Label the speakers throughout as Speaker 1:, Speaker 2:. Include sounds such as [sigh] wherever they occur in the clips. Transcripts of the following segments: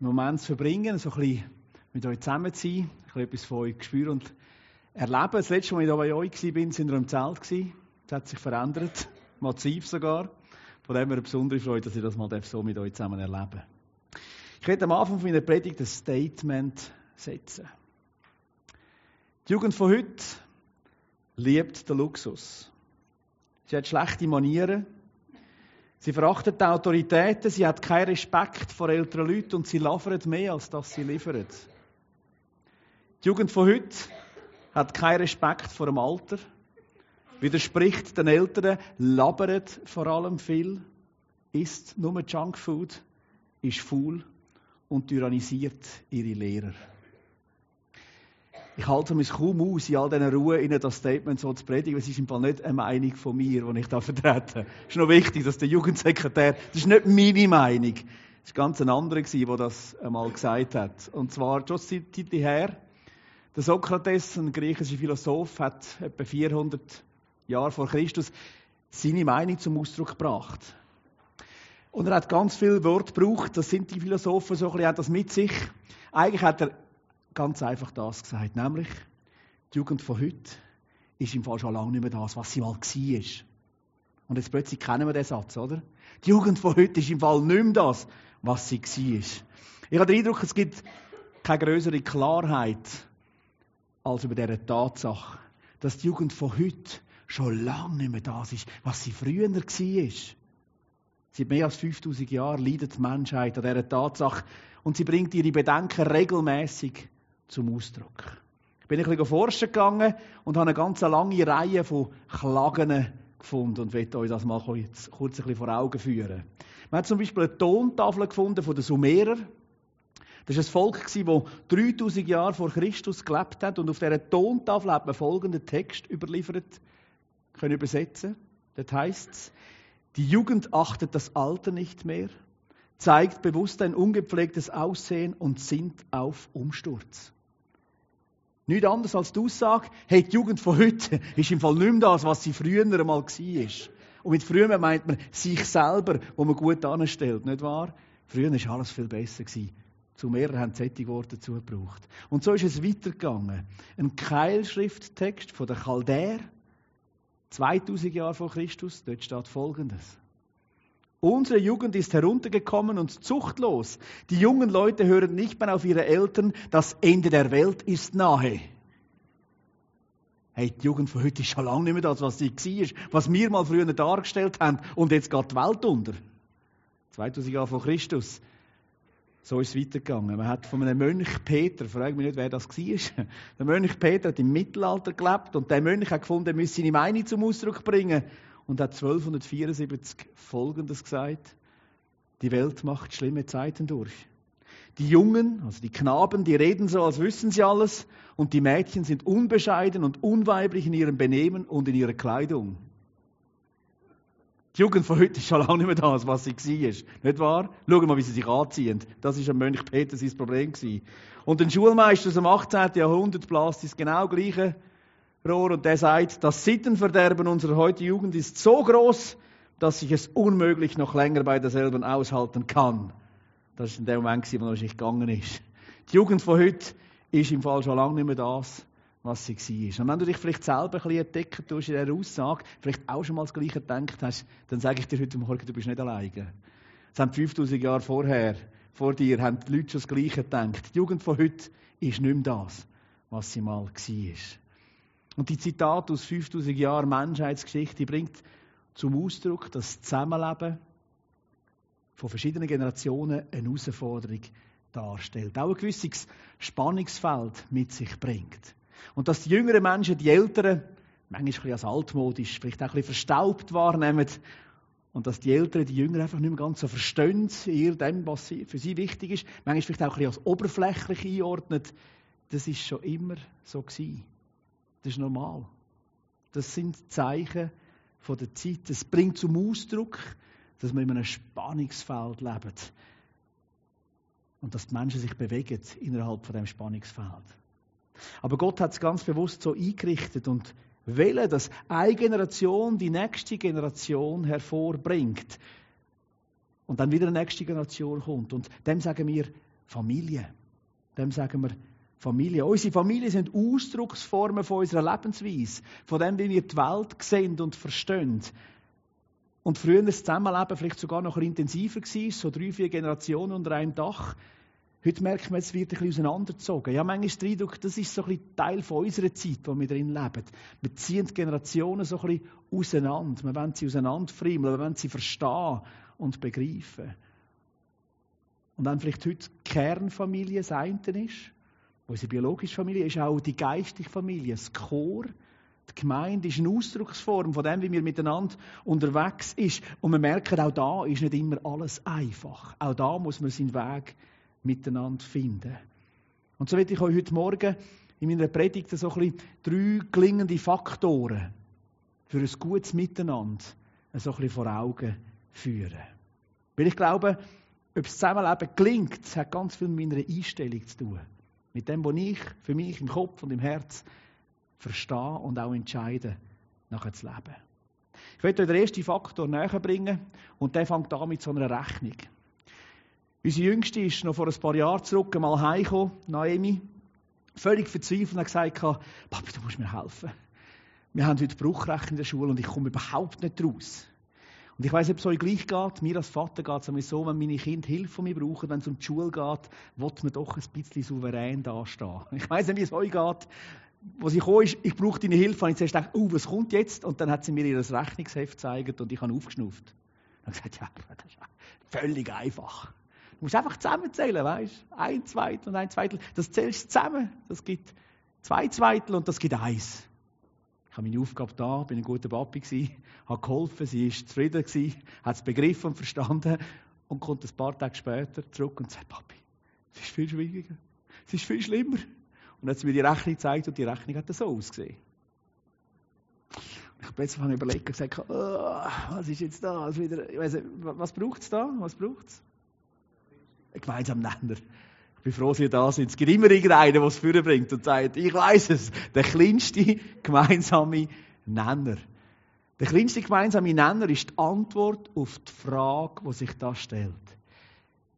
Speaker 1: Moment zu verbringen, so ein bisschen mit euch zusammen zu sein, ein bisschen etwas von euch spüren und erleben. Das letzte Mal, als ich bei euch war, sind wir im Zelt. Das hat sich verändert, [laughs] massiv sogar. Von dem her eine besondere Freude, dass ich das mal so mit euch zusammen erleben Ich werde am Anfang meiner Predigt ein Statement setzen. Die Jugend von heute liebt den Luxus. Sie hat schlechte Manieren. Sie verachtet die Autoritäten. Sie hat keinen Respekt vor älteren Leuten und sie lavert mehr, als dass sie liefert. Die Jugend von heute hat keinen Respekt vor dem Alter widerspricht den Eltern, labert vor allem viel, isst nur Junkfood, ist faul und tyrannisiert ihre Lehrer. Ich halte mich kaum aus, in all dieser Ruhe Ihnen das Statement so zu predigen. Es ist im Fall nicht eine Meinung von mir, die ich da vertrete. Es ist noch wichtig, dass der Jugendsekretär, das ist nicht meine Meinung, das war ganz ein anderer, der das einmal gesagt hat. Und zwar, schon Zeit her, der Sokrates, ein griechischer Philosoph, hat etwa 400 Jahre vor Christus seine Meinung zum Ausdruck gebracht. Und er hat ganz viele Worte gebraucht, das sind die Philosophen so ein bisschen, das mit sich. Eigentlich hat er ganz einfach das gesagt, nämlich, die Jugend von heute ist im Fall schon lange nicht mehr das, was sie mal war. Und jetzt plötzlich kennen wir den Satz, oder? Die Jugend von heute ist im Fall nicht mehr das, was sie war. Ich habe den Eindruck, es gibt keine größere Klarheit als über diese Tatsache, dass die Jugend von heute schon lange nicht mehr das ist, was sie früher war. Seit mehr als 5000 Jahren leidet die Menschheit an dieser Tatsache und sie bringt ihre Bedenken regelmäßig zum Ausdruck. Ich bin ein bisschen forschen gegangen und habe eine ganz lange Reihe von Klagen gefunden und möchte euch das mal kurz, kurz ein vor Augen führen. Man hat zum Beispiel eine Tontafel gefunden von den Sumerer. Das war ein Volk, das 3000 Jahre vor Christus gelebt hat und auf dieser Tontafel hat man folgenden Text überliefert können übersetzen. Das heißt, die Jugend achtet das Alter nicht mehr, zeigt bewusst ein ungepflegtes Aussehen und sinnt auf Umsturz. Nicht anders als die Aussage, hey, die Jugend von heute ist im Fall nicht mehr das, was sie früher einmal war. Und mit früher meint man sich selber, wo man gut anstellt, nicht wahr? Früher war alles viel besser. Zu mehreren haben solche Worte dazu gebraucht. Und so ist es weitergegangen. Ein Keilschrifttext von der Chaldäer, 2000 Jahre vor Christus, dort steht Folgendes. Unsere Jugend ist heruntergekommen und zuchtlos. Die jungen Leute hören nicht mehr auf ihre Eltern. Das Ende der Welt ist nahe. Hey, die Jugend von heute ist schon lange nicht mehr das, was sie war, was wir mal früher dargestellt haben. Und jetzt geht die Welt unter. 2000 Jahre vor Christus. So ist es weitergegangen. Man hat von einem Mönch Peter, frage mich nicht, wer das war. [laughs] Der Mönch Peter hat im Mittelalter gelebt und der Mönch hat gefunden, er müsse seine Meinung zum Ausdruck bringen und hat 1274 Folgendes gesagt. Die Welt macht schlimme Zeiten durch. Die Jungen, also die Knaben, die reden so, als wüssten sie alles und die Mädchen sind unbescheiden und unweiblich in ihrem Benehmen und in ihrer Kleidung. Die Jugend von heute ist schon lange nicht mehr das, was sie war. Nicht wahr? Schauen mal, wie sie sich anziehen. Das war am Mönch Peter sein Problem. Und ein Schulmeister aus dem 18. Jahrhundert blast das genau gleiche Rohr und der sagt, das Sittenverderben unserer heutigen Jugend ist so groß, dass ich es unmöglich noch länger bei derselben aushalten kann. Das ist in dem Moment, wo er wahrscheinlich gegangen ist. Die Jugend von heute ist im Fall schon lange nicht mehr das, was sie war. Und wenn du dich vielleicht selber ein bisschen entdecken tust in dieser Aussage, vielleicht auch schon mal das Gleiche gedacht hast, dann sage ich dir heute Morgen, du bist nicht alleine. Das haben 5000 Jahre vorher, vor dir, haben die Leute schon das Gleiche gedacht. Die Jugend von heute ist nicht mehr das, was sie mal war. Und die Zitate aus 5000 Jahren Menschheitsgeschichte bringt zum Ausdruck, dass das Zusammenleben von verschiedenen Generationen eine Herausforderung darstellt. Auch ein gewisses Spannungsfeld mit sich bringt. Und dass die jüngeren Menschen die älteren, manchmal ein als altmodisch, vielleicht auch ein bisschen verstaubt wahrnehmen. Und dass die Älteren die Jüngeren einfach nicht mehr ganz so verstehen, in dem, was für sie wichtig ist. Manchmal vielleicht auch ein bisschen als oberflächlich einordnet. Das ist schon immer so gewesen. Das ist normal. Das sind Zeichen von der Zeit. Das bringt zum Ausdruck, dass wir in einem Spannungsfeld leben. Und dass die Menschen sich bewegen innerhalb von dem Spannungsfeld. Aber Gott hat es ganz bewusst so eingerichtet und will, dass eine Generation die nächste Generation hervorbringt. Und dann wieder eine nächste Generation kommt. Und dem sagen wir Familie. Dem sagen wir Familie. Unsere Familien sind Ausdrucksformen von unserer Lebensweise, von dem, wie wir die Welt sehen und verstehen. Und früher das Zusammenleben vielleicht sogar noch intensiver war, so drei, vier Generationen unter einem Dach. Heute merkt man, es wird ein bisschen auseinandergezogen. Ja, manchmal ist der Eindruck, das ist so ein bisschen Teil von unserer Zeit, wo wir drin leben. Wir ziehen die Generationen so ein bisschen auseinander. Wir wollen sie auseinanderfriemeln, wir wollen sie verstehen und begreifen. Und dann vielleicht heute Kernfamilie das eine ist. Unsere biologische Familie ist auch die geistige Familie, das Chor. Die Gemeinde ist eine Ausdrucksform von dem, wie wir miteinander unterwegs sind. Und wir merken, auch da ist nicht immer alles einfach. Auch da muss man seinen Weg miteinander finden. Und so werde ich euch heute Morgen in meiner Predigt so ein bisschen drei klingende Faktoren für ein gutes Miteinander so ein bisschen vor Augen führen. Weil ich glaube, ob das Zusammenleben gelingt, hat ganz viel mit meiner Einstellung zu tun. Mit dem, was ich für mich im Kopf und im Herz verstehe und auch entscheide, nachher zu leben. Ich werde euch den ersten Faktor näher bringen und der fängt an mit so einer Rechnung. Unsere Jüngste ist noch vor ein paar Jahren zurück einmal heimgekommen, Naomi, völlig verzweifelt und hat gesagt, Papi, du musst mir helfen. Wir haben heute Bruchrecht in der Schule und ich komme überhaupt nicht raus. Und ich weiß nicht, ob es euch gleich geht. Mir als Vater geht es so, wenn meine Kinder Hilfe von mir brauchen, wenn es um die Schule geht, will man doch ein bisschen souverän dastehen. [laughs] Ich weiß nicht, wie es euch geht. Wo sie gekommen ist, ich brauche deine Hilfe, habe ich zuerst gedacht, oh, was kommt jetzt? Und dann hat sie mir ihr Rechnungsheft gezeigt und ich habe aufgeschnupft. Und gesagt, ja, das ist völlig einfach. Du musst einfach zusammenzählen, weißt du? Ein Zweitel und ein Zweitel. Das zählst du zusammen. Das gibt zwei Zweitel und das gibt eins. Ich habe meine Aufgabe da, bin ein guter Papi gewesen, habe geholfen, sie ist zufrieden gewesen, hat es begriffen und verstanden und kommt ein paar Tage später zurück und sagt, Papi, es ist viel schwieriger, es ist viel schlimmer. Und hat sie mir die Rechnung gezeigt und die Rechnung hat so ausgesehen. Ich habe überlegt und gesagt, oh, was ist jetzt da? Nicht, was braucht es da? Was braucht es? Ein gemeinsamer Nenner bin froh, dass ihr da sind. Es gibt immer irgendeinen, der es vorbringt und sagt, ich weiß es, der kleinste gemeinsame Nenner. Der kleinste gemeinsame Nenner ist die Antwort auf die Frage, die sich da stellt.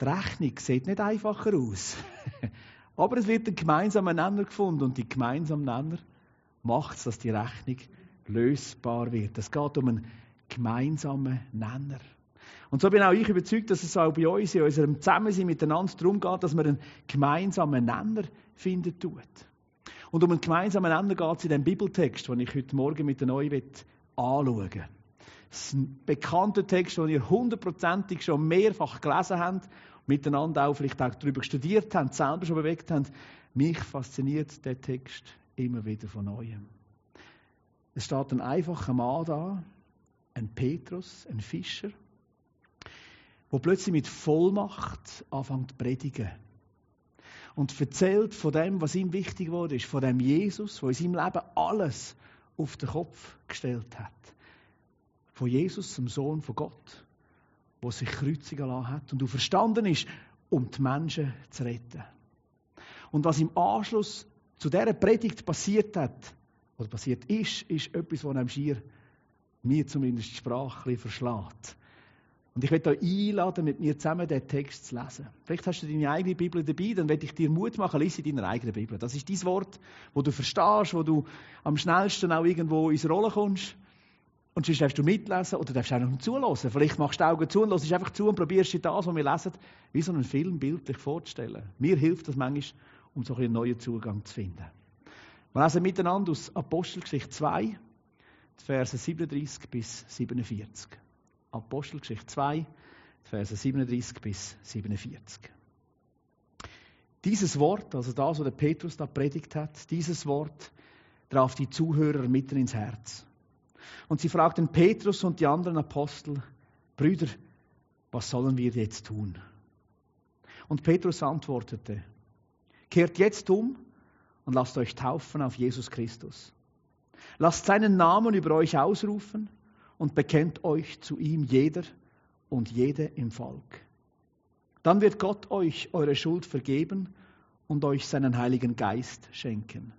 Speaker 1: Die Rechnung sieht nicht einfacher aus. [laughs] Aber es wird ein gemeinsamer Nenner gefunden und die gemeinsame Nenner macht es, dass die Rechnung lösbar wird. Es geht um einen gemeinsamen Nenner. Und so bin auch ich überzeugt, dass es auch bei uns in unserem Zusammensein miteinander darum geht, dass man einen gemeinsamen Nenner finden tut. Und um einen gemeinsamen Nenner geht es in dem Bibeltext, den ich heute Morgen mit euch anschauen will. Das ein bekannter Text, den ihr hundertprozentig schon mehrfach gelesen habt, miteinander auch vielleicht auch darüber studiert habt, selber schon bewegt habt. Mich fasziniert der Text immer wieder von neuem. Es steht ein einfacher Mann da, ein Petrus, ein Fischer, wo plötzlich mit Vollmacht anfängt zu predigen. Und erzählt von dem, was ihm wichtig wurde, ist von dem Jesus, der in seinem Leben alles auf den Kopf gestellt hat. Von Jesus, dem Sohn von Gott, der sich kreuzigen lassen hat und verstanden ist, um die Menschen zu retten. Und was im Anschluss zu dieser Predigt passiert hat, oder passiert ist, ist etwas, was einem schier, mir zumindest die Sprache verschlägt. Und ich werde euch einladen, mit mir zusammen den Text zu lesen. Vielleicht hast du deine eigene Bibel dabei, dann werde ich dir Mut machen, lese deine eigene Bibel. Das ist dein Wort, wo du verstehst, wo du am schnellsten auch irgendwo ins Rollen kommst. Und sonst darfst du mitlesen oder darfst auch noch zulassen. Vielleicht machst du die Augen zu und hörst einfach zu und probierst dir das, was wir lesen, wie so einen Film bildlich vorzustellen. Mir hilft das manchmal, um so einen neuen Zugang zu finden. Wir lesen miteinander aus Apostelgeschichte 2, Verse 37 bis 47. Apostelgeschichte 2, Verse 37 bis 47. Dieses Wort, also das, was der Petrus da predigt hat, dieses Wort traf die Zuhörer mitten ins Herz. Und sie fragten Petrus und die anderen Apostel, Brüder, was sollen wir jetzt tun? Und Petrus antwortete, kehrt jetzt um und lasst euch taufen auf Jesus Christus. Lasst seinen Namen über euch ausrufen und bekennt euch zu ihm jeder und jede im Volk. Dann wird Gott euch eure Schuld vergeben und euch seinen Heiligen Geist schenken.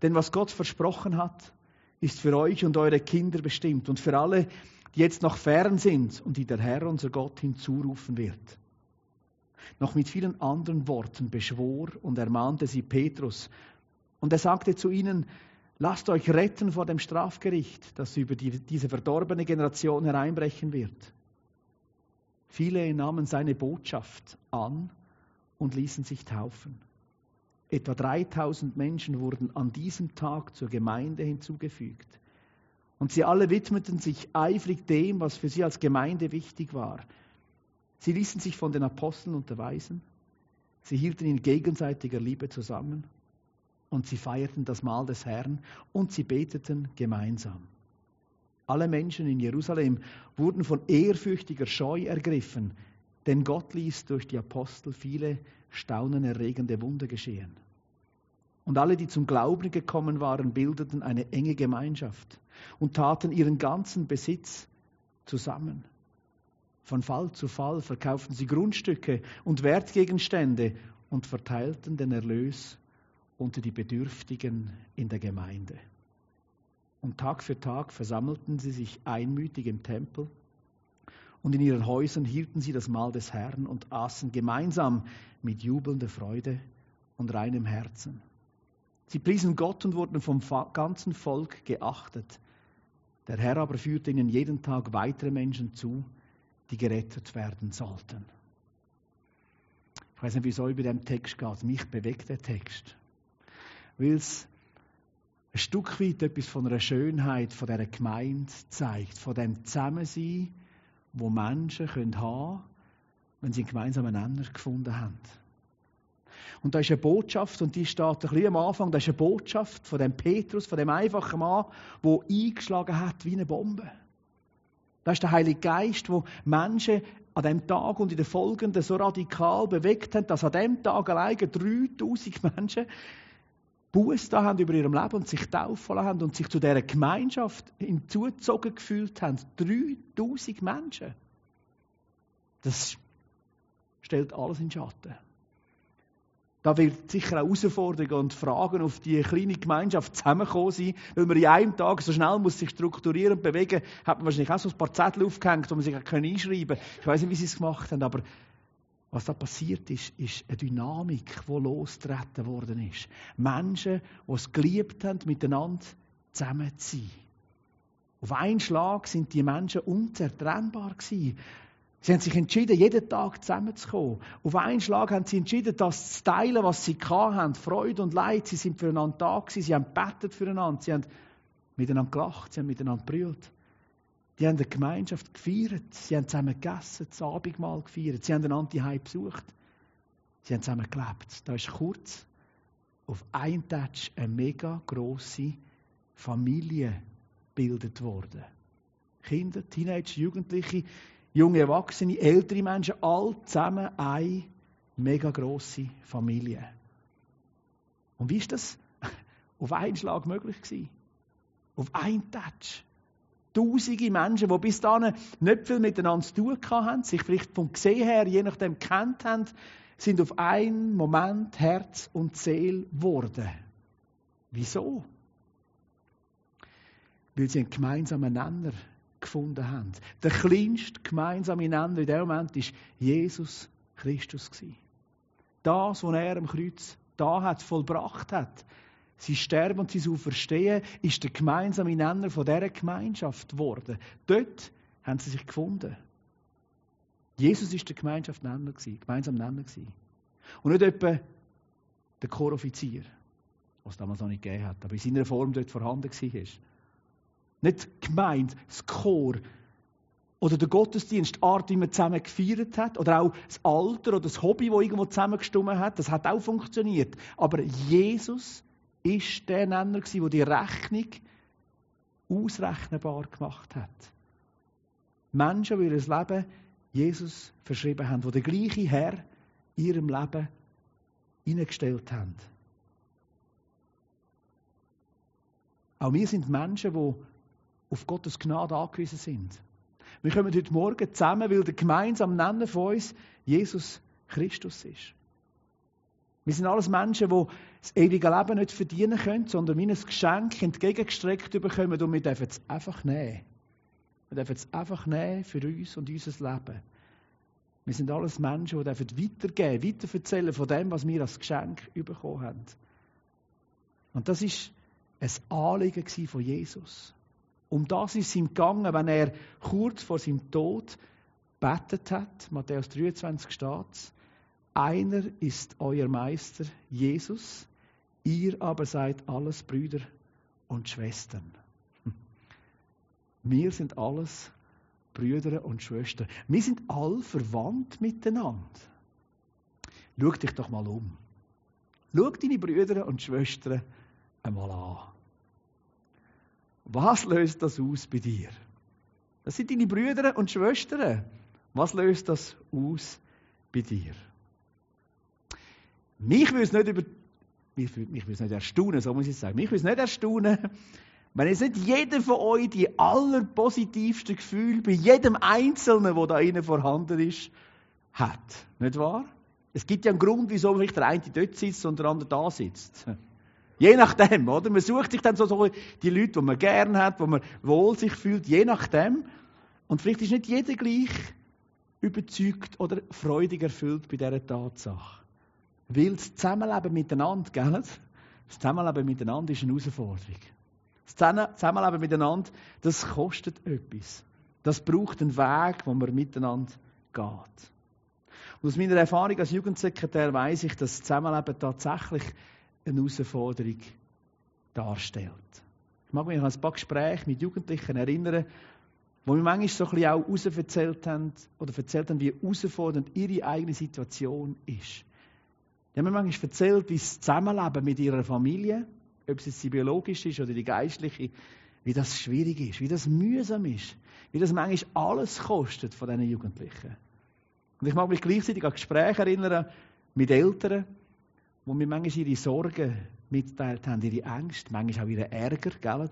Speaker 1: Denn was Gott versprochen hat, ist für euch und eure Kinder bestimmt und für alle, die jetzt noch fern sind und die der Herr unser Gott hinzurufen wird. Noch mit vielen anderen Worten beschwor und ermahnte sie Petrus. Und er sagte zu ihnen, lasst euch retten vor dem Strafgericht, das über die, diese verdorbene Generation hereinbrechen wird. Viele nahmen seine Botschaft an und ließen sich taufen. Etwa 3000 Menschen wurden an diesem Tag zur Gemeinde hinzugefügt. Und sie alle widmeten sich eifrig dem, was für sie als Gemeinde wichtig war. Sie ließen sich von den Aposteln unterweisen. Sie hielten in gegenseitiger Liebe zusammen. Und sie feierten das Mahl des Herrn und sie beteten gemeinsam. Alle Menschen in Jerusalem wurden von ehrfürchtiger Scheu ergriffen, denn Gott ließ durch die Apostel viele staunenerregende Wunder geschehen. Und alle, die zum Glauben gekommen waren, bildeten eine enge Gemeinschaft und taten ihren ganzen Besitz zusammen. Von Fall zu Fall verkauften sie Grundstücke und Wertgegenstände und verteilten den Erlös unter die Bedürftigen in der Gemeinde. Und Tag für Tag versammelten sie sich einmütig im Tempel und in ihren Häusern hielten sie das Mahl des Herrn und aßen gemeinsam mit jubelnder Freude und reinem Herzen. Sie priesen Gott und wurden vom ganzen Volk geachtet. Der Herr aber führte ihnen jeden Tag weitere Menschen zu, die gerettet werden sollten. Ich weiß nicht, wie es euch bei dem Text geht. Mich bewegt der Text. Weil es ein Stück weit etwas von einer Schönheit von dieser Gemeinde zeigt, von dem Zusammensein, wo Menschen haben können, wenn sie einen gemeinsamen Nenner gefunden haben. Und da ist eine Botschaft, und die steht ein bisschen am Anfang, da ist eine Botschaft von dem Petrus, von dem einfachen Mann, der eingeschlagen hat wie eine Bombe. Da ist der Heilige Geist, wo Menschen an dem Tag und in den folgenden so radikal bewegt haben, dass an dem Tag allein 3000 Menschen Buß da haben über ihrem Leben und sich taufen haben und sich zu dieser Gemeinschaft hinzugezogen gefühlt haben. 3000 Menschen. Das stellt alles in Schatten. Da wird sicher auch Herausforderungen und Fragen auf die kleine Gemeinschaft zusammenkommen sein, weil man in einem Tag so schnell muss sich strukturieren und bewegen, hat man wahrscheinlich auch so ein paar Zettel aufgehängt, wo man sich einschreiben kann. Ich weiß nicht, wie sie es gemacht haben, aber was da passiert ist, ist eine Dynamik, die losgetreten worden ist. Menschen, die es geliebt haben, miteinander zusammen zu sein. Auf einen Schlag sind die Menschen unzertrennbar gewesen. Sie haben sich entschieden, jeden Tag zusammenzukommen. Auf einen Schlag haben sie entschieden, das zu teilen, was sie hatten. Freude und Leid. Sie sind füreinander da gewesen. Sie haben bettet füreinander. Sie haben miteinander gelacht. Sie haben miteinander brüllt. Die haben eine Gemeinschaft gefeiert. Sie haben zusammen gegessen, das Abendmahl gefeiert. Sie haben einander Heim besucht. Sie haben zusammen gelebt. Da ist kurz auf einen Touch eine mega grosse Familie gebildet worden. Kinder, Teenager, Jugendliche, junge Erwachsene, ältere Menschen, all zusammen eine mega grosse Familie. Und wie ist das [laughs] auf einen Schlag möglich gewesen? Auf einen Touch. Tausende Menschen, die bis dahin nicht viel miteinander zu tun hatten, sich vielleicht vom Gesehen her, je nachdem, kennt haben, sind auf einen Moment Herz und Seele geworden. Wieso? Weil sie einen gemeinsamen Nenner gefunden haben. Der kleinste gemeinsame Nenner in dem Moment war Jesus Christus. Das, was er am Kreuz da hat, vollbracht hat, sein Sterben und sein Auferstehen, ist der gemeinsame Nenner von dieser Gemeinschaft geworden. Dort haben sie sich gefunden. Jesus ist der Gemeinschaft Nenner gewesen, Nenner. Und nicht etwa der Choroffizier, was es damals noch nicht gegeben hat, aber in seiner Form dort vorhanden war. Nicht gemeint, das Chor oder der Gottesdienst, die Art, wie man zusammen gefeiert hat, oder auch das Alter oder das Hobby, das irgendwo zusammengestummen hat, das hat auch funktioniert. Aber Jesus ist der Nenner der die Rechnung ausrechenbar gemacht hat. Menschen, die ihr Leben Jesus verschrieben haben, die der gleiche Herr ihrem Leben hineingestellt haben. Auch wir sind Menschen, die auf Gottes Gnade angewiesen sind. Wir kommen heute Morgen zusammen, weil der gemeinsame Nenner von uns Jesus Christus ist. Wir sind alles Menschen, die das ewige Leben nicht verdienen können, sondern wie ein Geschenk entgegengestreckt bekommen und wir dürfen es einfach nehmen. Wir dürfen es einfach nehmen für uns und unser Leben. Wir sind alles Menschen, die weitergeben, weiterverzählen von dem, was wir als Geschenk bekommen haben. Und das ist ein Anliegen von Jesus. Um das ist es ihm gegangen, wenn er kurz vor seinem Tod betet hat. Matthäus 23 steht Einer ist euer Meister, Jesus. Ihr aber seid alles Brüder und Schwestern. Wir sind alles Brüder und Schwestern. Wir sind all verwandt miteinander. Schau dich doch mal um. Schau deine Brüder und Schwestern einmal an. Was löst das aus bei dir? Das sind deine Brüder und Schwestern. Was löst das aus bei dir? Mich würde es nicht über mich, mich es nicht erstaunen, so muss ich sagen. Mich es nicht erstaunen, wenn jetzt nicht jeder von euch die allerpositivsten Gefühle bei jedem Einzelnen, der da innen vorhanden ist, hat. Nicht wahr? Es gibt ja einen Grund, wieso vielleicht der eine dort sitzt und der andere da sitzt. Je nachdem, oder? Man sucht sich dann so, so die Leute, die man gern hat, wo man wohl sich fühlt, je nachdem. Und vielleicht ist nicht jeder gleich überzeugt oder freudig erfüllt bei dieser Tatsache. Weil das Zusammenleben miteinander, gell? Das Zusammenleben miteinander ist eine Herausforderung. Das Zusammenleben miteinander, das kostet etwas. Das braucht einen Weg, wo man miteinander geht. Und aus meiner Erfahrung als Jugendsekretär weiß ich, dass das Zusammenleben tatsächlich eine Herausforderung darstellt. Ich mag mich an ein paar Gespräche mit Jugendlichen erinnern, wo mir manchmal so ein bisschen auch herausverzählt haben, oder erzählt haben, wie herausfordernd ihre eigene Situation ist. Die haben mir manchmal erzählt, wie das Zusammenleben mit ihrer Familie, ob es jetzt die biologische ist oder die geistliche, wie das schwierig ist, wie das mühsam ist, wie das manchmal alles kostet von diesen Jugendlichen. Und ich mag mich gleichzeitig an Gespräche erinnern mit Eltern, wo mir manchmal ihre Sorgen mitgeteilt haben, ihre Ängste, manchmal auch ihren Ärger, gell,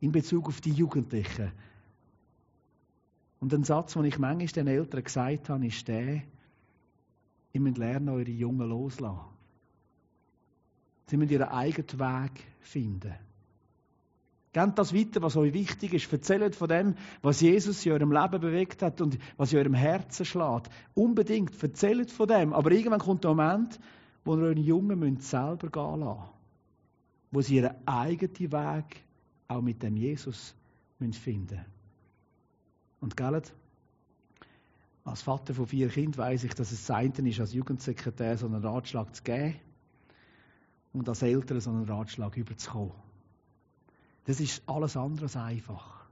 Speaker 1: in Bezug auf die Jugendlichen. Und ein Satz, den ich manchmal den Eltern gesagt habe, ist der, ihr müsst lernen, eure Jungen loslassen. Sie müssen ihren eigenen Weg finden. Gebt das weiter, was euch wichtig ist. Erzählt von dem, was Jesus in eurem Leben bewegt hat und was in eurem Herzen schlägt. Unbedingt, erzählt von dem. Aber irgendwann kommt der Moment, wo ihr eure Jungen selber gehen lassen Wo sie ihren eigenen Weg auch mit dem Jesus finden müssen. Und gell, als Vater von vier Kindern weiß ich, dass es sein ist, als Jugendsekretär so einen Ratschlag zu geben und als Eltern so einen Ratschlag überzukommen. Das ist alles andere als einfach.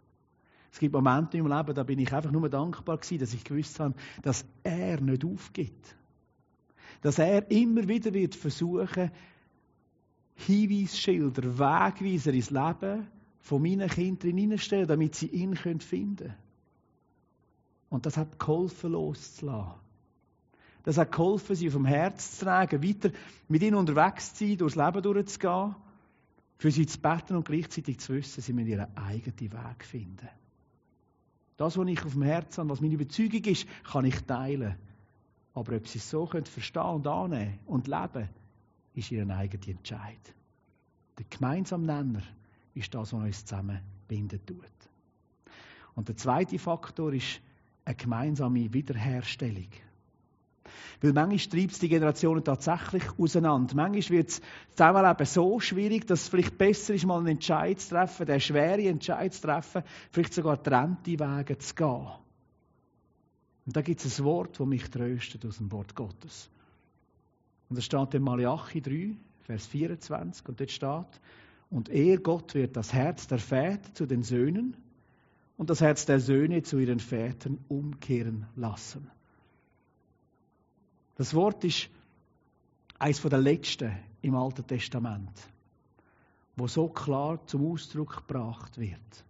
Speaker 1: Es gibt Momente im Leben, da bin ich einfach nur dankbar gewesen, dass ich gewusst habe, dass er nicht aufgibt. Dass er immer wieder wird versuchen, Hinweisschilder, Wegweiser ins Leben von meinen Kindern hineinstellen, damit sie ihn finden können. Und das hat geholfen, loszulassen. Das hat geholfen, sie vom Herz zu tragen, weiter mit ihnen unterwegs zu sein, durchs Leben durchzugehen, für sie zu beten und gleichzeitig zu wissen, sie müssen ihren eigenen Weg finden. Das, was ich auf dem Herzen habe, was meine Überzeugung ist, kann ich teilen. Aber ob sie es so können verstehen und annehmen und leben, ist ihr eigener Entscheid. Der gemeinsame Nenner ist das, was uns zusammenbinden tut. Und der zweite Faktor ist eine gemeinsame Wiederherstellung. Weil manchmal treibt es die Generationen tatsächlich auseinander. Manchmal wird das Zusammenleben so schwierig, dass es vielleicht besser ist, mal einen Entscheid zu treffen, den schweren Entscheid zu treffen, vielleicht sogar trennte Wege zu gehen. Und da gibt es ein Wort, das mich tröstet aus dem Wort Gottes. Und das steht in Malachi 3, Vers 24, und dort steht, und er, Gott, wird das Herz der Väter zu den Söhnen und das Herz der Söhne zu ihren Vätern umkehren lassen. Das Wort ist eines der letzten im Alten Testament, wo so klar zum Ausdruck gebracht wird,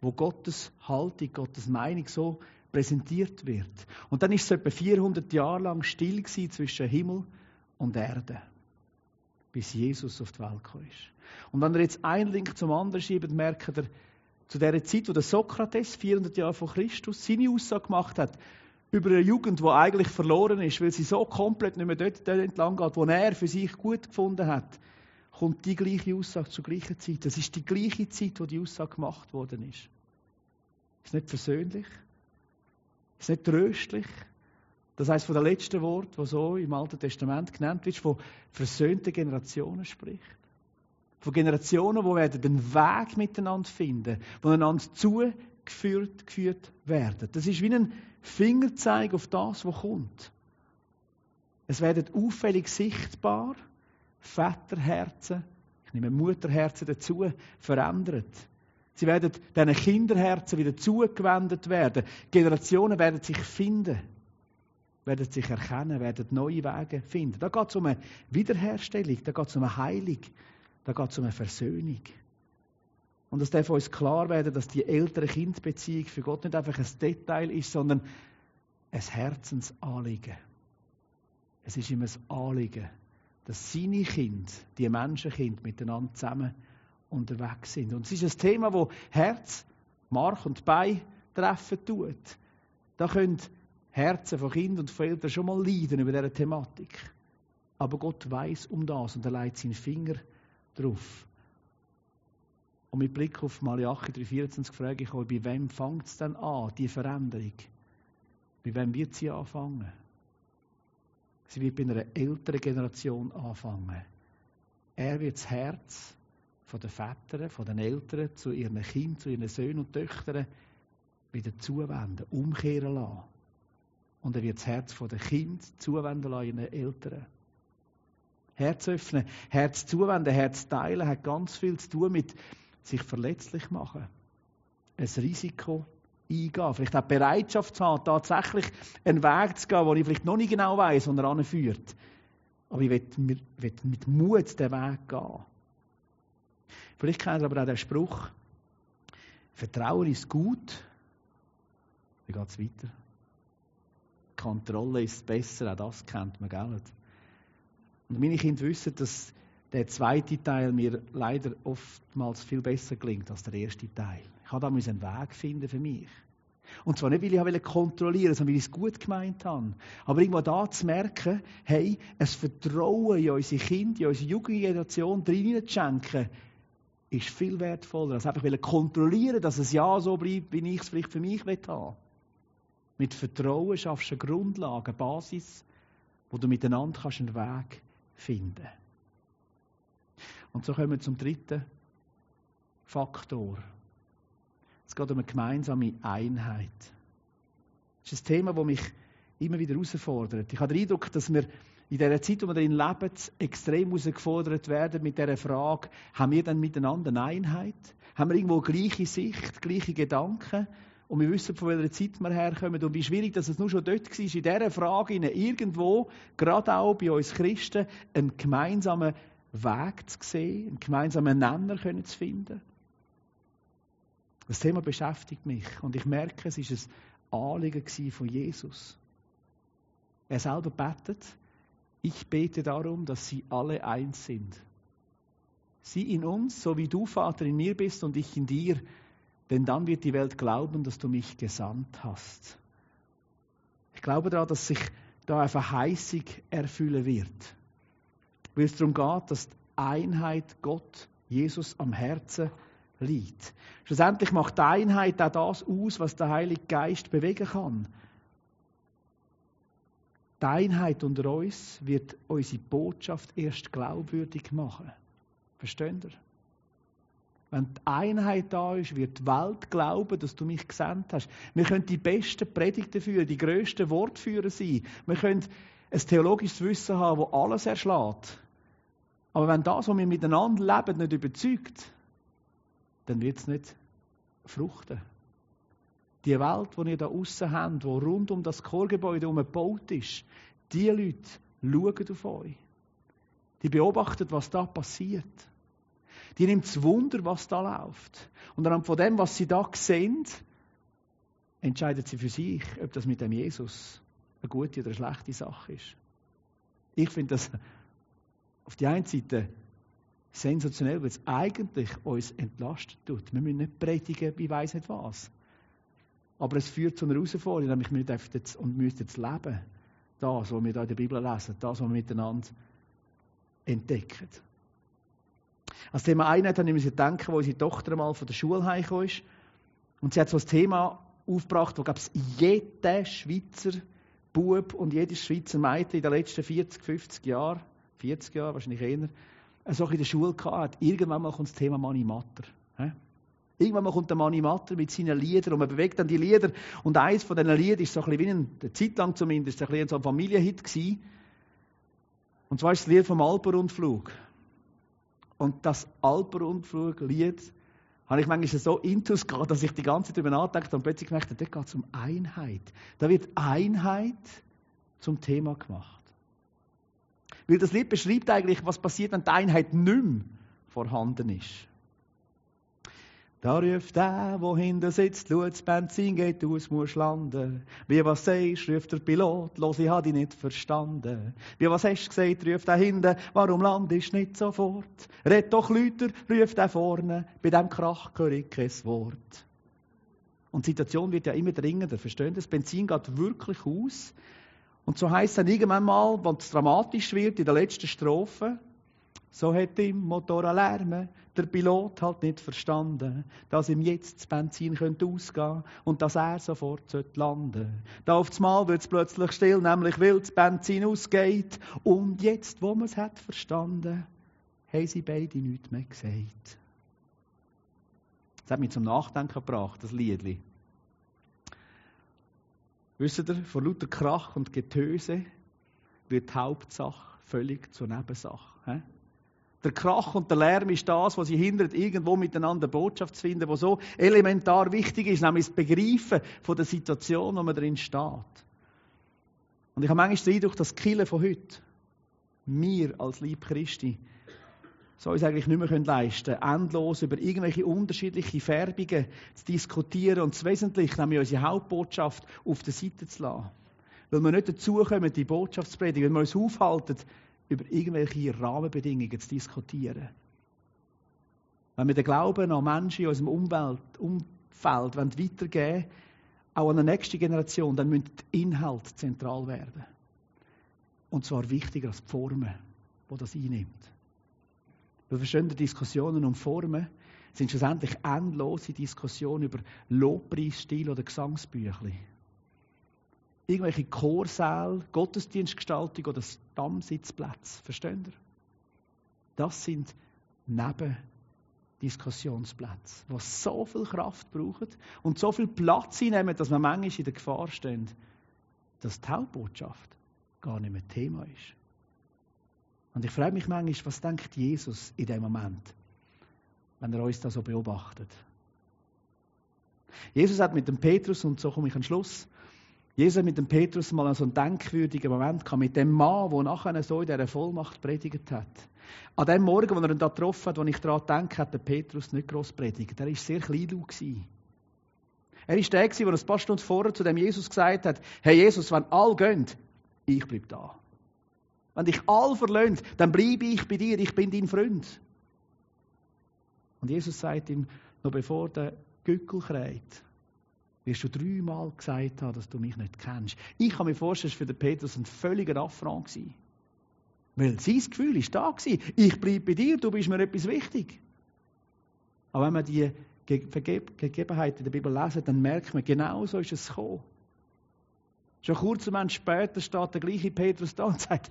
Speaker 1: wo Gottes Haltung, Gottes Meinung so präsentiert wird. Und dann ist es etwa 400 Jahre lang still zwischen Himmel und Erde, bis Jesus auf die Welt kam. Und wenn er jetzt einen Link zum anderen schiebt, merkt er, zu der Zeit, wo der Sokrates 400 Jahre vor Christus seine Aussage gemacht hat, über eine Jugend, die eigentlich verloren ist, weil sie so komplett nicht mehr dort, entlang geht, wo er für sich gut gefunden hat, kommt die gleiche Aussage zur gleichen Zeit. Das ist die gleiche Zeit, wo die Aussage gemacht worden ist. Ist nicht versöhnlich? Ist nicht tröstlich? Das heißt von der letzten Wort, wo so im Alten Testament genannt wird, von versöhnten Generationen spricht. Von Generationen, die werden den Weg miteinander finden, die einander zugeführt geführt werden. Das ist wie ein Fingerzeig auf das, was kommt. Es werden auffällig sichtbar Väterherzen, ich nehme Mutterherzen dazu, verändert. Sie werden diesen Kinderherzen wieder zugewendet werden. Generationen werden sich finden, werden sich erkennen, werden neue Wege finden. Da geht es um eine Wiederherstellung, da geht es um eine Heilung, da geht es um eine Versöhnung. Und es darf uns klar werden, dass die ältere Kindbeziehung für Gott nicht einfach ein Detail ist, sondern ein Herzensanliegen. Es ist ihm ein Anliegen, dass seine Kinder, die Menschenkinder, miteinander zusammen unterwegs sind. Und es ist ein Thema, wo Herz, Mark und Bein treffen tut. Da können Herzen von Kindern und von Eltern schon mal leiden über diese Thematik. Aber Gott weiß um das und er legt seinen Finger drauf. Und mit Blick auf Malachi 3,24 frage ich euch, bei wem fängt es denn an, die Veränderung? Bei wem wird sie anfangen? Sie wird bei einer älteren Generation anfangen. Er wird das Herz von den Vätern, von den Eltern zu ihren Kindern, zu ihren Söhnen und Töchtern wieder zuwenden, umkehren lassen. Und er wird das Herz von den Kindern zuwenden lassen, ihren Eltern. Herz öffnen, Herz zuwenden, Herz teilen hat ganz viel zu tun mit sich verletzlich machen. Ein Risiko eingehen. Vielleicht auch Bereitschaft zu haben, tatsächlich einen Weg zu gehen, wo ich vielleicht noch nicht genau weiß, wo er anführt. Aber ich will, mit Mut den Weg gehen. Vielleicht kennt ihr aber auch den Spruch, Vertrauen ist gut. Wie geht es weiter? Kontrolle ist besser, auch das kennt man, gell? Und meine Kinder wissen, dass der zweite Teil mir leider oftmals viel besser gelingt als der erste Teil. Ich habe da einen Weg finden für mich. Und zwar nicht, weil ich kontrollieren sondern weil ich es gut gemeint habe. Aber irgendwo da zu merken, hey, ein Vertrauen in unsere Kinder, in unsere Jugendgeneration drin zu schenken, ist viel wertvoller, als einfach kontrollieren, dass es ja so bleibt, wie ich es vielleicht für mich haben Mit Vertrauen schaffst du eine Grundlage, eine Basis, wo du miteinander einen Weg finden. Und so kommen wir zum dritten Faktor. Es geht um eine gemeinsame Einheit. Das ist ein Thema, das mich immer wieder herausfordert. Ich habe den Eindruck, dass wir in der Zeit, wo wir drin leben, extrem herausgefordert werden mit der Frage, haben wir dann miteinander eine Einheit? Haben wir irgendwo gleiche Sicht, gleiche Gedanken? Und wir wissen, von welcher Zeit wir herkommen und wie schwierig dass es nur schon dort war, in dieser Frage irgendwo, gerade auch bei uns Christen, einen gemeinsamen Weg zu sehen, einen gemeinsamen Nenner können zu finden. Das Thema beschäftigt mich und ich merke, es ist ein Anliegen von Jesus. Er selber betet, ich bete darum, dass sie alle eins sind. Sie in uns, so wie du, Vater, in mir bist und ich in dir, denn dann wird die Welt glauben, dass du mich gesandt hast. Ich glaube daran, dass sich da eine Verheißung erfüllen wird weil es darum geht, dass die Einheit Gott, Jesus am Herzen liegt. Schlussendlich macht die Einheit auch das aus, was der Heilige Geist bewegen kann. Die Einheit unter uns wird unsere Botschaft erst glaubwürdig machen. Versteht ihr? Wenn die Einheit da ist, wird die Welt glauben, dass du mich gesandt hast. Wir können die besten Predigten führen, die grössten Wortführer sein. Wir können ein theologisches Wissen haben, das alles erschlägt. Aber wenn das, was wir miteinander leben, nicht überzeugt, dann wird es nicht fruchten. Die Welt, die ihr da außen habt, die rund um das Chorgebäude herum gebaut ist, die Leute schauen auf euch. Die beobachten, was da passiert. Die nimmt das Wunder, was da läuft. Und anhand von dem, was sie da sehen, entscheiden sie für sich, ob das mit dem Jesus eine gute oder eine schlechte Sache ist. Ich finde das auf die einen Seite sensationell, weil es eigentlich uns entlastet tut. Wir müssen nicht predigen, wie weiß nicht was. Aber es führt zu einer Herausforderung, nämlich wir dürfen jetzt und müssen jetzt leben. Das, was wir da in der Bibel lesen, das, was wir miteinander entdecken. Als Thema Einheit habe ich mir denken, wo unsere Tochter mal von der Schule heimgekommen ist. Und sie hat so ein Thema aufgebracht, wo, glaube ich, jeder Schweizer Bub und jedes Schweizer Mädchen in den letzten 40, 50 Jahren, 40 Jahre wahrscheinlich eher, so in der Schule gehabt. Irgendwann mal kommt das Thema Mani Matter. Irgendwann mal kommt der Mani Matter mit seinen Liedern und man bewegt dann die Lieder. Und eins von diesen Liedern ist so ein bisschen wie ein, eine Zeit lang zumindest, ein bisschen so ein Familienhit gewesen. Und zwar ist das Lied vom Alpenrundflug. Und das Alpenrundflug-Lied habe ich manchmal so intus gehabt, dass ich die ganze Zeit darüber nachgedacht und plötzlich habe, dort geht es um Einheit. Da wird Einheit zum Thema gemacht. Weil das Lied beschreibt eigentlich, was passiert, wenn die Einheit nicht mehr vorhanden ist. Da ruft der, wo hinten sitzt, schaut, das Benzin geht aus, muss landen. Wie was sagst, ruft der Pilot, los, ich hab dich nicht verstanden. Wie was hast du gesagt, ruft der hinten, warum landest nicht sofort? Red doch Lüter, ruft der vorne, bei dem Krach höre ich kein Wort. Und die Situation wird ja immer dringender, verstehen Das Benzin geht wirklich aus. Und so heisst es dann irgendwann mal, wenn es dramatisch wird, in der letzten Strophe, so hat im Motor Lärme der Pilot halt nicht verstanden, dass ihm jetzt das Benzin könnte ausgehen und dass er sofort landen sollte. Da auf Mal wird es plötzlich still, nämlich weil das Benzin ausgeht. Und jetzt, wo man es hat verstanden, haben sie beide nichts mehr gesagt. Das hat mich zum Nachdenken gebracht, das Liedli. Wisst ihr, vor lauter Krach und Getöse wird die Hauptsache völlig zur Nebensache. Der Krach und der Lärm ist das, was sie hindert, irgendwo miteinander Botschaft zu finden, was so elementar wichtig ist, nämlich das Begreifen von der Situation, wo man drin steht. Und ich habe manchmal den Eindruck, dass die Kirche von heute, wir als Lieb Christi, so uns eigentlich nicht mehr leisten können, endlos über irgendwelche unterschiedliche Färbungen zu diskutieren und das Wesentliche, nämlich unsere Hauptbotschaft, auf der Seite zu lassen. Weil wir nicht dazukommen, die Botschaft zu predigen, wenn wir uns aufhalten, über irgendwelche Rahmenbedingungen zu diskutieren. Wenn wir den Glauben an Menschen in unserem Umwelt, Umfeld weitergeben wollen, auch an die nächste Generation, dann müssen die Inhalte zentral werden. Und zwar wichtiger als die Formen, die das einnimmt. Wir verstehen, Diskussionen um Formen sind schlussendlich endlose Diskussionen über Lobpreisstil oder Gesangsbüchli irgendwelche Chorsäle, Gottesdienstgestaltung oder Stammsitzplätze. Versteht ihr? Das sind Nebendiskussionsplätze, die so viel Kraft brauchen und so viel Platz einnehmen, dass man manchmal in der Gefahr steht, dass die Hauptbotschaft gar nicht mehr Thema ist. Und ich frage mich manchmal, was denkt Jesus in dem Moment, wenn er uns da so beobachtet? Jesus hat mit dem Petrus, und so komme ich an Schluss, Jesus mit dem Petrus mal so einen denkwürdigen Moment gehabt, mit dem Mann, der nachher so in dieser Vollmacht predigt hat. An dem Morgen, wo er ihn da getroffen hat, wo ich daran denke, hat der Petrus nicht gross predigt. Er war sehr klein. Er war der, der ein paar Stunden vorher zu dem Jesus gesagt hat, hey Jesus, wenn alle gehen, ich bleibe da. Wenn dich alle verlöhnt, dann bleibe ich bei dir, ich bin dein Freund. Und Jesus sagt ihm, noch bevor der Gückel kreit, wirst du dreimal gesagt haben, dass du mich nicht kennst. Ich kann mir vorstellen, dass für den Petrus ein völliger Affront war. Weil sein Gefühl war da. Ich bleibe bei dir, du bist mir etwas wichtig. Aber wenn man die Gegebenheiten in der Bibel lesen, dann merkt man, genau so ist es gekommen. Schon kurz Moment später steht der gleiche Petrus da und sagt,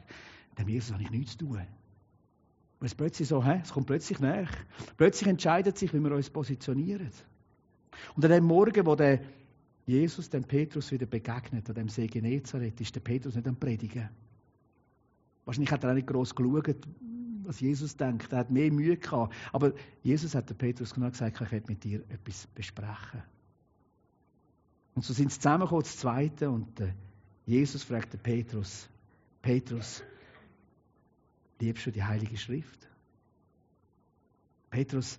Speaker 1: dem Jesus habe ich nichts zu tun. Und es plötzlich so, hä? es kommt plötzlich nach. Plötzlich entscheidet sich, wie wir uns positionieren. Und an dem Morgen, wo der Jesus dem Petrus wieder begegnet, an dem See Genezareth, ist der Petrus nicht am Predigen. Wahrscheinlich hat er auch nicht gross geschaut, was Jesus denkt. Er hat mehr Mühe gehabt. Aber Jesus hat dem Petrus genau gesagt, ich werde mit dir etwas besprechen. Und so sind sie zusammengekommen, das Zweite, und Jesus fragt den Petrus, Petrus, liebst du die Heilige Schrift? Petrus,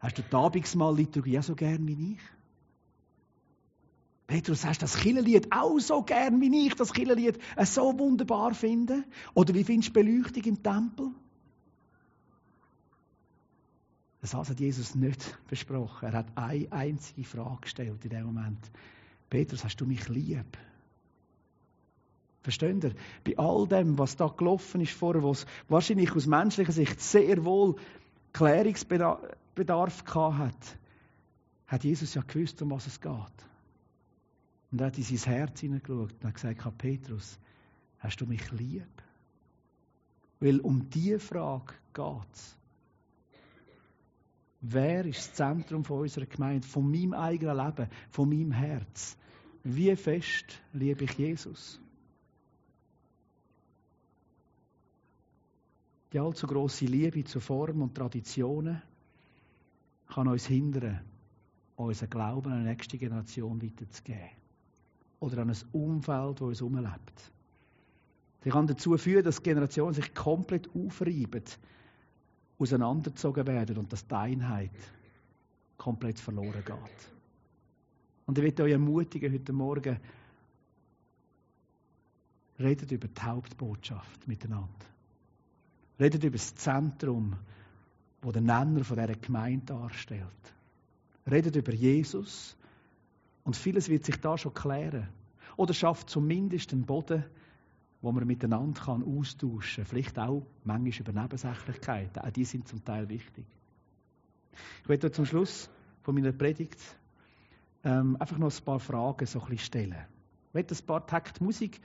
Speaker 1: hast du die Abendsmahl-Liturgie auch so gern wie ich? Petrus, hast du das Killenlied auch so gern wie ich das Killenlied so wunderbar finde? Oder wie findest du Beleuchtung im Tempel? Das hat Jesus nicht besprochen. Er hat eine einzige Frage gestellt in dem Moment. Petrus, hast du mich lieb? Versteht ihr? Bei all dem, was da gelaufen ist vorher, was wahrscheinlich aus menschlicher Sicht sehr wohl Klärungsbedarf hat, hat Jesus ja gewusst, um was es geht. Und er hat in sein Herz hineingeschaut und hat gesagt, Petrus, hast du mich lieb? Weil um diese Frage geht es. Wer ist das Zentrum von unserer Gemeinde, von meinem eigenen Leben, von meinem Herz? Wie fest liebe ich Jesus? Die allzu große Liebe zu Formen und Traditionen kann uns hindern, unseren Glauben an die nächste Generation weiterzugeben. Oder an ein Umfeld, das uns umlebt. Sie kann dazu führen, dass Generationen sich komplett aufreiben, auseinandergezogen werden und dass die Einheit komplett verloren geht. Und ich möchte euch ermutigen, heute Morgen, redet über die Hauptbotschaft miteinander. Redet über das Zentrum, wo der Nenner von dieser Gemeinde darstellt. Redet über Jesus und vieles wird sich da schon klären. Oder schafft zumindest einen Boden, wo man miteinander kann austauschen kann. Vielleicht auch manchmal über Nebensächlichkeiten. Auch die sind zum Teil wichtig. Ich werde zum Schluss von meiner Predigt ähm, einfach noch ein paar Fragen so ein bisschen stellen. Ich werde ein paar Takt Musik.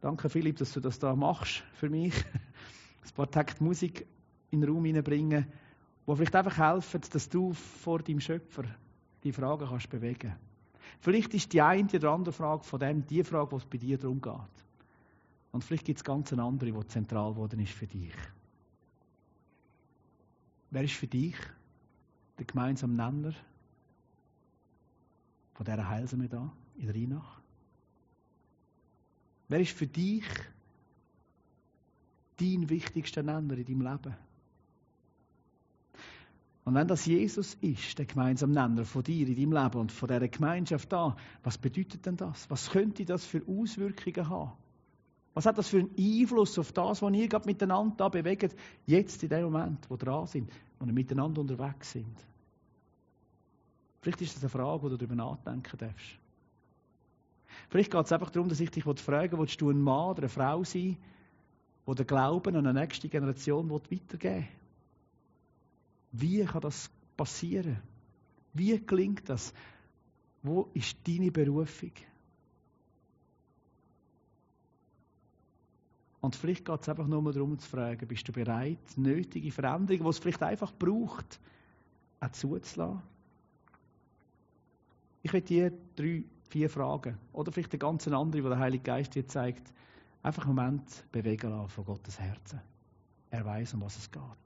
Speaker 1: Danke Philipp, dass du das da machst für mich. [laughs] ein paar Takt Musik in den Raum hineinbringen, die vielleicht einfach helfen, dass du vor deinem Schöpfer die Fragen kannst bewegen. Vielleicht ist die eine oder andere Frage von dem die Frage, was bei dir darum geht. Und vielleicht gibt es ganz eine andere, die zentral geworden ist für dich. Wer ist für dich der gemeinsame Nenner von dieser Heilsame da in Rheinach? Wer ist für dich dein wichtigster Nenner in deinem Leben? Und wenn das Jesus ist, der gemeinsame Nenner von dir in deinem Leben und von dieser Gemeinschaft da, was bedeutet denn das? Was könnte das für Auswirkungen haben? Was hat das für einen Einfluss auf das, was ihr gerade miteinander da bewegt, jetzt in dem Moment, wo dran sind, wo ihr miteinander unterwegs sind? Vielleicht ist das eine Frage, wo du darüber nachdenken darfst. Vielleicht geht es einfach darum, dass ich dich fragen willst du ein Mann oder eine Frau sein, die den Glauben an eine nächste Generation weitergeben will? Wie kann das passieren? Wie gelingt das? Wo ist deine Berufung? Und vielleicht geht es einfach nur darum zu fragen, bist du bereit, nötige Veränderungen, die es vielleicht einfach braucht, auch zuzulassen? Ich werde dir drei, vier Fragen oder vielleicht eine ganz andere, die der Heilige Geist dir zeigt, einfach einen Moment bewegen lassen von Gottes Herzen. Er weiß, um was es geht.